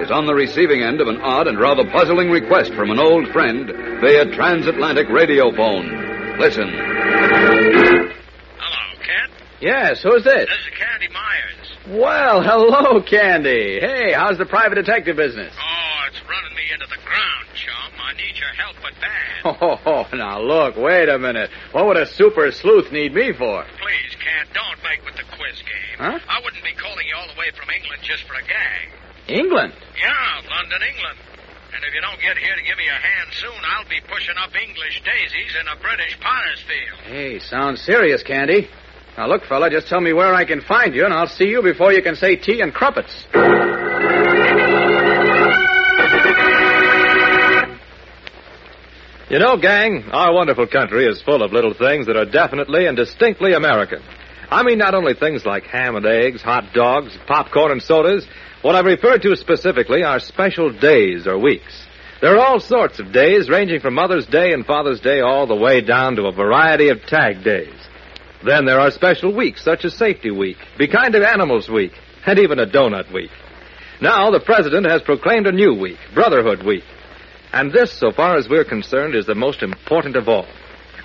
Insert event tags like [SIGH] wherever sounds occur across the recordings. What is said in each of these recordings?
is on the receiving end of an odd and rather puzzling request from an old friend via transatlantic radio phone. Listen. Hello, Kent. Yes, who's this? This is Candy Myers. Well, hello, Candy. Hey, how's the private detective business? Oh, it's running me into the ground, chum. I need your help, but bad. [LAUGHS] Oh, now look, wait a minute. What would a super sleuth need me for? Please, Kent, don't make with the quiz game. Huh? I wouldn't be calling you all the way from England just for a gag. England? Yeah, London, England. And if you don't get here to give me a hand soon, I'll be pushing up English daisies in a British potter's field. Hey, sounds serious, Candy. Now look, fella, just tell me where I can find you, and I'll see you before you can say tea and crumpets. You know, gang, our wonderful country is full of little things that are definitely and distinctly American. I mean, not only things like ham and eggs, hot dogs, popcorn, and sodas. What I've referred to specifically are special days or weeks. There are all sorts of days, ranging from Mother's Day and Father's Day all the way down to a variety of tag days. Then there are special weeks, such as Safety Week, Be Kind to Animals Week, and even a Donut Week. Now, the President has proclaimed a new week, Brotherhood Week. And this, so far as we're concerned, is the most important of all.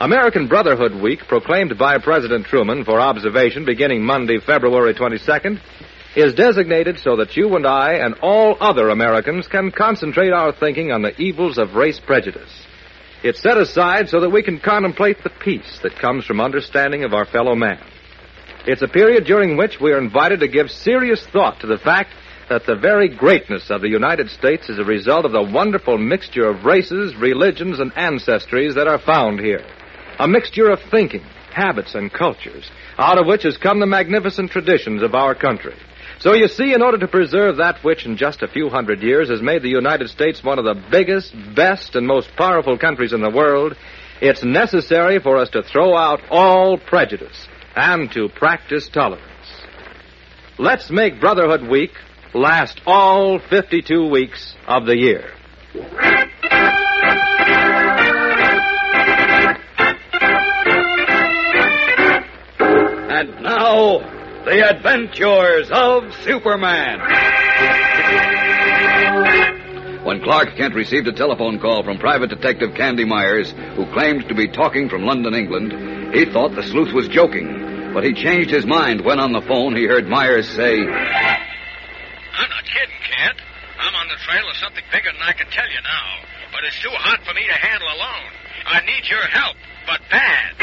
American Brotherhood Week, proclaimed by President Truman for observation beginning Monday, February 22nd, is designated so that you and I and all other Americans can concentrate our thinking on the evils of race prejudice. It's set aside so that we can contemplate the peace that comes from understanding of our fellow man. It's a period during which we are invited to give serious thought to the fact that the very greatness of the United States is a result of the wonderful mixture of races, religions, and ancestries that are found here. A mixture of thinking, habits, and cultures, out of which has come the magnificent traditions of our country. So you see, in order to preserve that which in just a few hundred years has made the United States one of the biggest, best, and most powerful countries in the world, it's necessary for us to throw out all prejudice and to practice tolerance. Let's make Brotherhood Week last all 52 weeks of the year. And now, the adventures of Superman. When Clark Kent received a telephone call from private detective Candy Myers, who claimed to be talking from London, England, he thought the sleuth was joking. But he changed his mind when on the phone he heard Myers say, I'm not kidding, Kent. I'm on the trail of something bigger than I can tell you now. But it's too hot for me to handle alone. I need your help, but bad.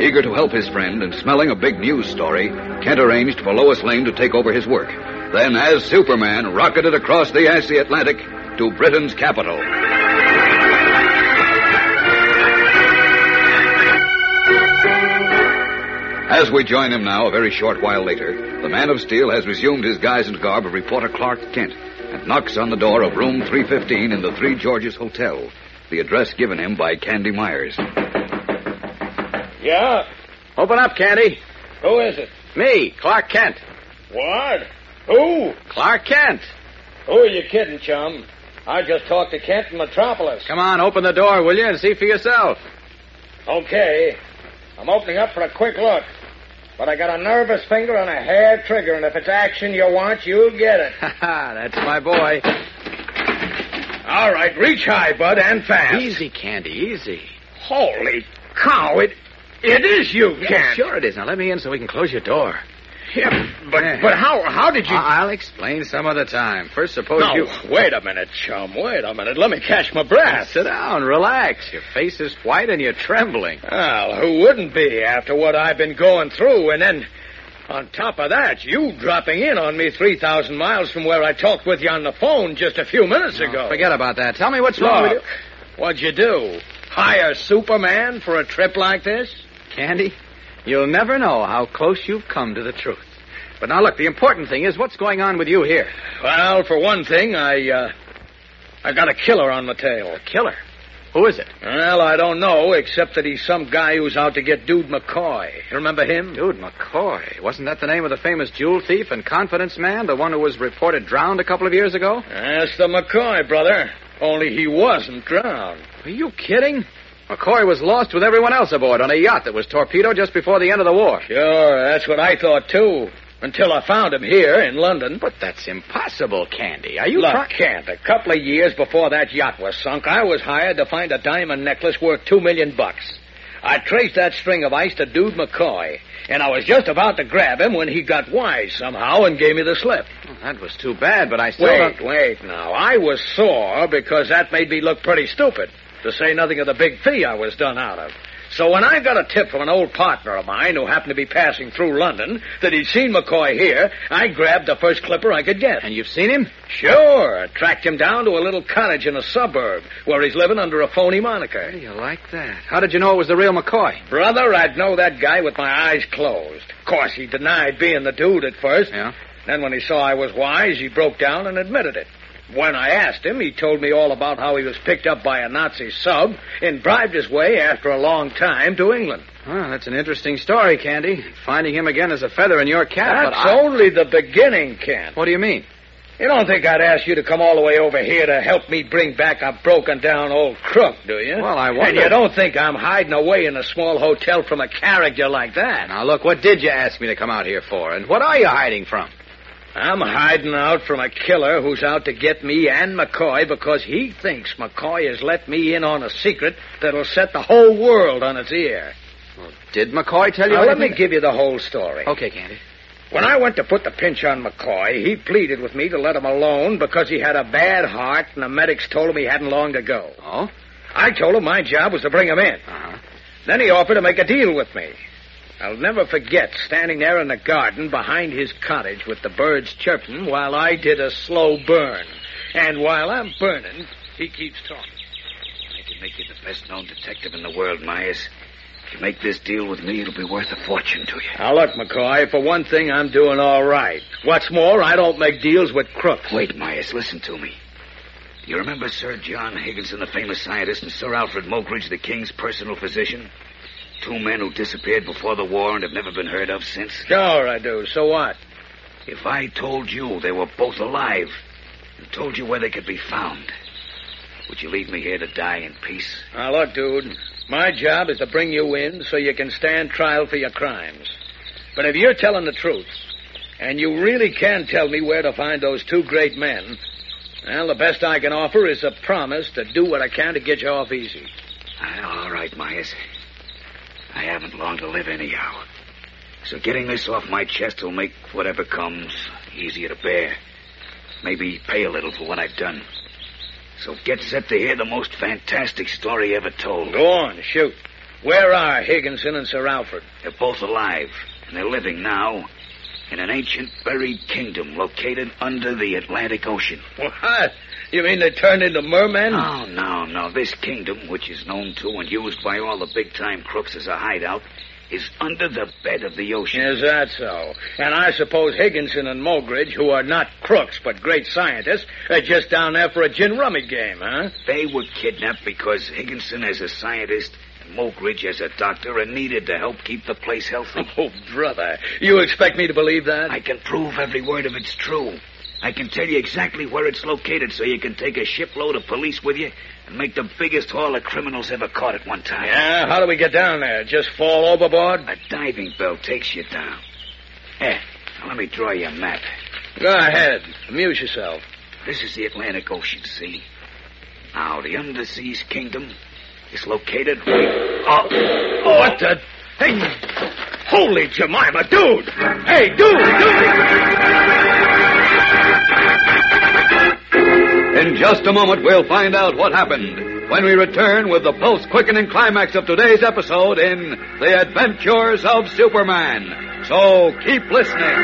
Eager to help his friend and smelling a big news story, Kent arranged for Lois Lane to take over his work. Then, as Superman, rocketed across the icy Atlantic to Britain's capital. As we join him now, a very short while later, the Man of Steel has resumed his guise and garb of reporter Clark Kent and knocks on the door of room 315 in the Three Georges Hotel, the address given him by Candy Myers. Yeah? Open up, Candy. Who is it? Me, Clark Kent. What? Who? Clark Kent. Who are you kidding, chum? I just talked to Kent in Metropolis. Come on, open the door, will you, and see for yourself. Okay. I'm opening up for a quick look. But I got a nervous finger on a hair trigger, and if it's action you want, you'll get it. [LAUGHS] Ha ha, that's my boy. All right, reach high, bud, and fast. Easy, Candy, easy. Holy cow, it It is you, Yeah, Kent. sure it is. Now let me in so we can close your door. Yeah, but Yeah. but how how did you? I'll explain some other time. First, suppose no, you. wait a minute, chum. Wait a minute. Let me catch my breath. Sit down, relax. Your face is white and you're trembling. Well, who wouldn't be after what I've been going through, and then on top of that, you dropping in on me three thousand miles from where I talked with you on the phone just a few minutes ago. Forget about that. Tell me what's wrong with Look, what'd you do? Hire Superman for a trip like this? Candy, you'll never know how close you've come to the truth. But now look, the important thing is what's going on with you here. Well, for one thing, I uh, I got a killer on my tail. A killer. Who is it? Well, I don't know, except that he's some guy who's out to get Dude McCoy. You remember him? Dude, McCoy. Wasn't that the name of the famous jewel thief and confidence man, the one who was reported drowned a couple of years ago? That's the McCoy, brother. Only he wasn't drowned. Are you kidding? McCoy was lost with everyone else aboard on a yacht that was torpedoed just before the end of the war. Sure, that's what I thought, too. Until I found him here in London. But that's impossible, Candy. Are you Look, try- Kent, a couple of years before that yacht was sunk, I was hired to find a diamond necklace worth two million bucks. I traced that string of ice to Dude McCoy, and I was just about to grab him when he got wise somehow and gave me the slip. Well, that was too bad, but I still Wait, don't... wait now. I was sore because that made me look pretty stupid, to say nothing of the big fee I was done out of. So when I got a tip from an old partner of mine who happened to be passing through London that he'd seen McCoy here, I grabbed the first clipper I could get. And you've seen him? Sure, tracked him down to a little cottage in a suburb where he's living under a phony moniker. How do you like that? How did you know it was the real McCoy? Brother, I'd know that guy with my eyes closed. Of course, he denied being the dude at first. Yeah? Then when he saw I was wise, he broke down and admitted it. When I asked him, he told me all about how he was picked up by a Nazi sub and bribed his way after a long time to England. Well, that's an interesting story, Candy. Finding him again is a feather in your cap, but That's I... only the beginning, Ken. What do you mean? You don't think I'd ask you to come all the way over here to help me bring back a broken down old crook, do you? Well, I And wonder- you don't think I'm hiding away in a small hotel from a character like that? Now, look, what did you ask me to come out here for? And what are you hiding from? I'm hiding out from a killer who's out to get me and McCoy because he thinks McCoy has let me in on a secret that'll set the whole world on its ear. Did McCoy tell you Now, let me give you the whole story. Okay, Candy. When I went to put the pinch on McCoy, he pleaded with me to let him alone because he had a bad heart and the medics told him he hadn't long to go. Oh? I told him my job was to bring him in. Uh-huh. Then he offered to make a deal with me. I'll never forget standing there in the garden behind his cottage with the birds chirping while I did a slow burn. And while I'm burning, he keeps talking. I can make you the best known detective in the world, Myers. If you make this deal with me, it'll be worth a fortune to you. Now look, McCoy, for one thing, I'm doing all right. What's more, I don't make deals with crooks. Wait, Myers, listen to me. Do you remember Sir John Higginson, the famous scientist, and Sir Alfred Moggridge, the king's personal physician? Two men who disappeared before the war and have never been heard of since. Sure I do. So what? If I told you they were both alive and told you where they could be found, would you leave me here to die in peace? Now look, dude, my job is to bring you in so you can stand trial for your crimes. But if you're telling the truth, and you really can tell me where to find those two great men, well, the best I can offer is a promise to do what I can to get you off easy. All right, Myers. I haven't long to live anyhow. So getting this off my chest will make whatever comes easier to bear. Maybe pay a little for what I've done. So get set to hear the most fantastic story ever told. Go on, shoot. Where are Higginson and Sir Alfred? They're both alive, and they're living now in an ancient buried kingdom located under the Atlantic Ocean. What? You mean they turned into mermen? No, no, no. This kingdom, which is known to and used by all the big time crooks as a hideout, is under the bed of the ocean. Is that so? And I suppose Higginson and Mogridge, who are not crooks but great scientists, are just down there for a gin rummy game, huh? They were kidnapped because Higginson, as a scientist, and Mogridge, as a doctor, and needed to help keep the place healthy. [LAUGHS] Oh, brother. You expect me to believe that? I can prove every word of it's true. I can tell you exactly where it's located so you can take a shipload of police with you and make the biggest haul of criminals ever caught at one time. Yeah, how do we get down there? Just fall overboard? A diving bell takes you down. Here, now let me draw you a map. Go ahead. Amuse yourself. This is the Atlantic Ocean, see? Now, the Underseas Kingdom is located right... Oh, What the... Hey, holy Jemima, dude! Hey, dude, dude! In just a moment, we'll find out what happened when we return with the pulse quickening climax of today's episode in The Adventures of Superman. So keep listening.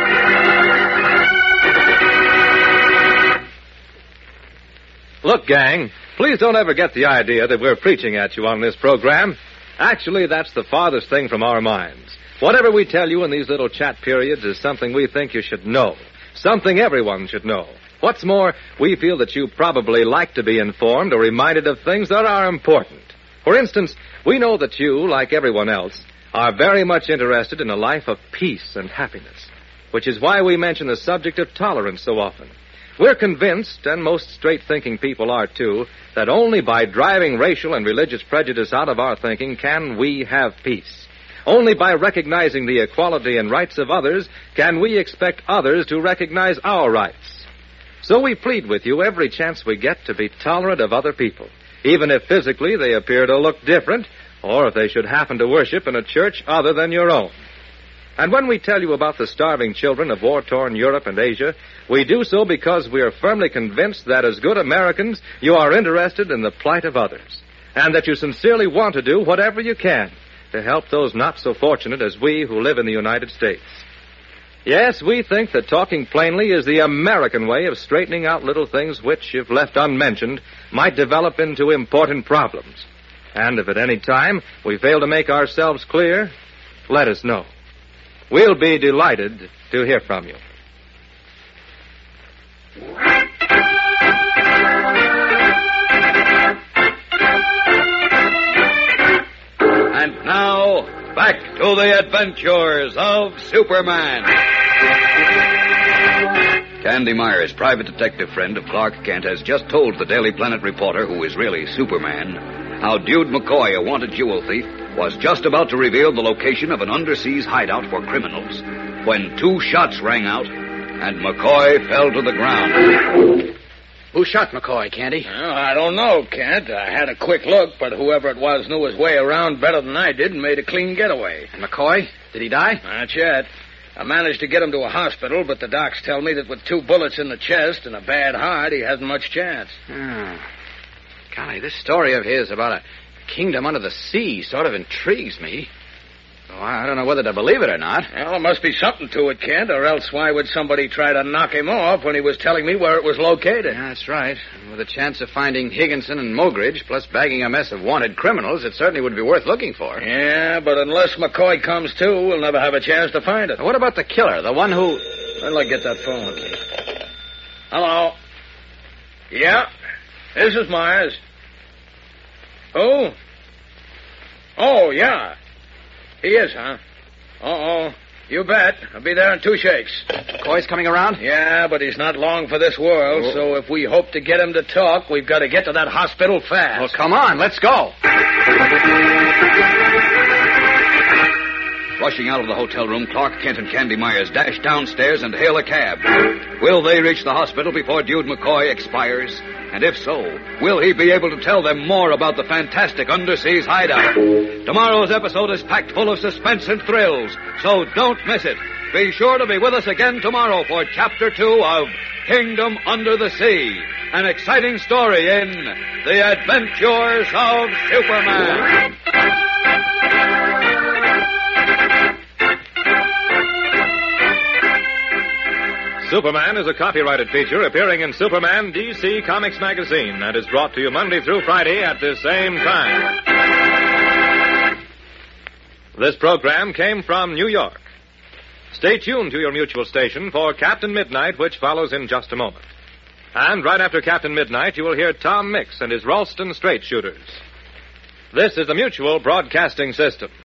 Look, gang, please don't ever get the idea that we're preaching at you on this program. Actually, that's the farthest thing from our minds. Whatever we tell you in these little chat periods is something we think you should know. Something everyone should know. What's more, we feel that you probably like to be informed or reminded of things that are important. For instance, we know that you, like everyone else, are very much interested in a life of peace and happiness, which is why we mention the subject of tolerance so often. We're convinced, and most straight thinking people are too, that only by driving racial and religious prejudice out of our thinking can we have peace. Only by recognizing the equality and rights of others can we expect others to recognize our rights. So we plead with you every chance we get to be tolerant of other people, even if physically they appear to look different, or if they should happen to worship in a church other than your own. And when we tell you about the starving children of war torn Europe and Asia, we do so because we are firmly convinced that as good Americans, you are interested in the plight of others, and that you sincerely want to do whatever you can to help those not so fortunate as we who live in the United States. Yes, we think that talking plainly is the American way of straightening out little things which, if left unmentioned, might develop into important problems. And if at any time we fail to make ourselves clear, let us know. We'll be delighted to hear from you. And now, back to the adventures of Superman. Candy Myers, private detective friend of Clark Kent, has just told the Daily Planet reporter, who is really Superman, how Dude McCoy, a wanted jewel thief, was just about to reveal the location of an underseas hideout for criminals when two shots rang out and McCoy fell to the ground. Who shot McCoy, Candy? Well, I don't know, Kent. I had a quick look, but whoever it was knew his way around better than I did and made a clean getaway. And McCoy? Did he die? Not yet. I managed to get him to a hospital, but the docs tell me that with two bullets in the chest and a bad heart, he hasn't much chance. Oh. Golly, this story of his about a kingdom under the sea sort of intrigues me. Oh, I don't know whether to believe it or not. Well, there must be something to it, Kent, or else why would somebody try to knock him off when he was telling me where it was located? Yeah, that's right. And with a chance of finding Higginson and Mogridge, plus bagging a mess of wanted criminals, it certainly would be worth looking for. Yeah, but unless McCoy comes too, we'll never have a chance to find it. What about the killer, the one who... I'll get that phone. Hello. Yeah, this is Myers. Who? Oh, yeah. He is, huh? Uh-oh. You bet. I'll be there in two shakes. McCoy's coming around? Yeah, but he's not long for this world, Oh. so if we hope to get him to talk, we've got to get to that hospital fast. Well, come on, let's go. Rushing out of the hotel room, Clark Kent and Candy Myers dash downstairs and hail a cab. Will they reach the hospital before Dude McCoy expires? And if so, will he be able to tell them more about the fantastic underseas hideout? Tomorrow's episode is packed full of suspense and thrills, so don't miss it. Be sure to be with us again tomorrow for Chapter 2 of Kingdom Under the Sea, an exciting story in The Adventures of Superman. Superman is a copyrighted feature appearing in Superman DC Comics magazine and is brought to you Monday through Friday at this same time. This program came from New York. Stay tuned to your mutual station for Captain Midnight, which follows in just a moment. And right after Captain Midnight, you will hear Tom Mix and his Ralston Straight Shooters. This is the Mutual Broadcasting System.